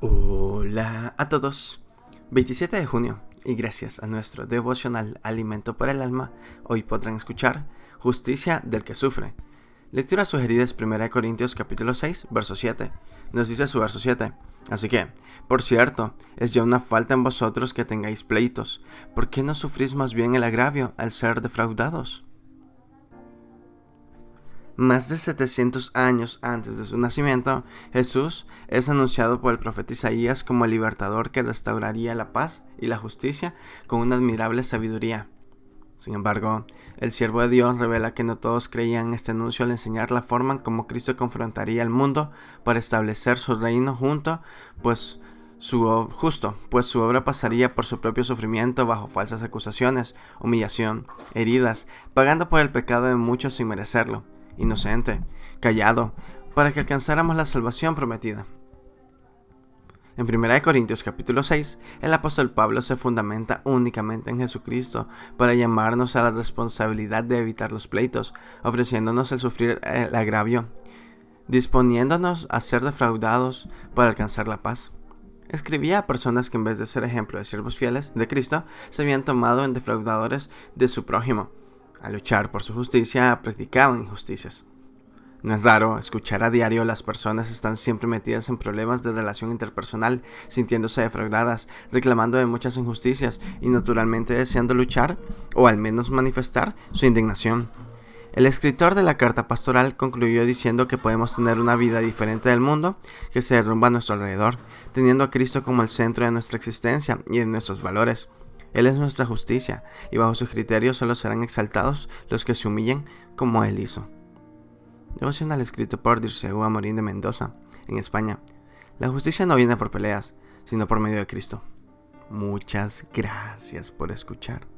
Hola a todos. 27 de junio y gracias a nuestro devocional Alimento para el Alma, hoy podrán escuchar Justicia del que sufre. Lectura sugerida es 1 Corintios capítulo 6, verso 7. Nos dice su verso 7. Así que, por cierto, es ya una falta en vosotros que tengáis pleitos. ¿Por qué no sufrís más bien el agravio al ser defraudados? Más de 700 años antes de su nacimiento, Jesús es anunciado por el profeta Isaías como el libertador que restauraría la paz y la justicia con una admirable sabiduría. Sin embargo, el siervo de Dios revela que no todos creían este anuncio al enseñar la forma en cómo Cristo confrontaría al mundo para establecer su reino junto, pues su justo, pues su obra pasaría por su propio sufrimiento bajo falsas acusaciones, humillación, heridas, pagando por el pecado de muchos sin merecerlo inocente, callado, para que alcanzáramos la salvación prometida. En 1 Corintios capítulo 6, el apóstol Pablo se fundamenta únicamente en Jesucristo para llamarnos a la responsabilidad de evitar los pleitos, ofreciéndonos el sufrir el agravio, disponiéndonos a ser defraudados para alcanzar la paz. Escribía a personas que en vez de ser ejemplo de siervos fieles de Cristo, se habían tomado en defraudadores de su prójimo, luchar por su justicia, practicaban injusticias. No es raro escuchar a diario las personas están siempre metidas en problemas de relación interpersonal, sintiéndose defraudadas, reclamando de muchas injusticias y naturalmente deseando luchar o al menos manifestar su indignación. El escritor de la carta pastoral concluyó diciendo que podemos tener una vida diferente del mundo que se derrumba a nuestro alrededor, teniendo a Cristo como el centro de nuestra existencia y de nuestros valores. Él es nuestra justicia, y bajo sus criterios solo serán exaltados los que se humillen como Él hizo. Devocional escrito por Dirceu Amorín de Mendoza, en España. La justicia no viene por peleas, sino por medio de Cristo. Muchas gracias por escuchar.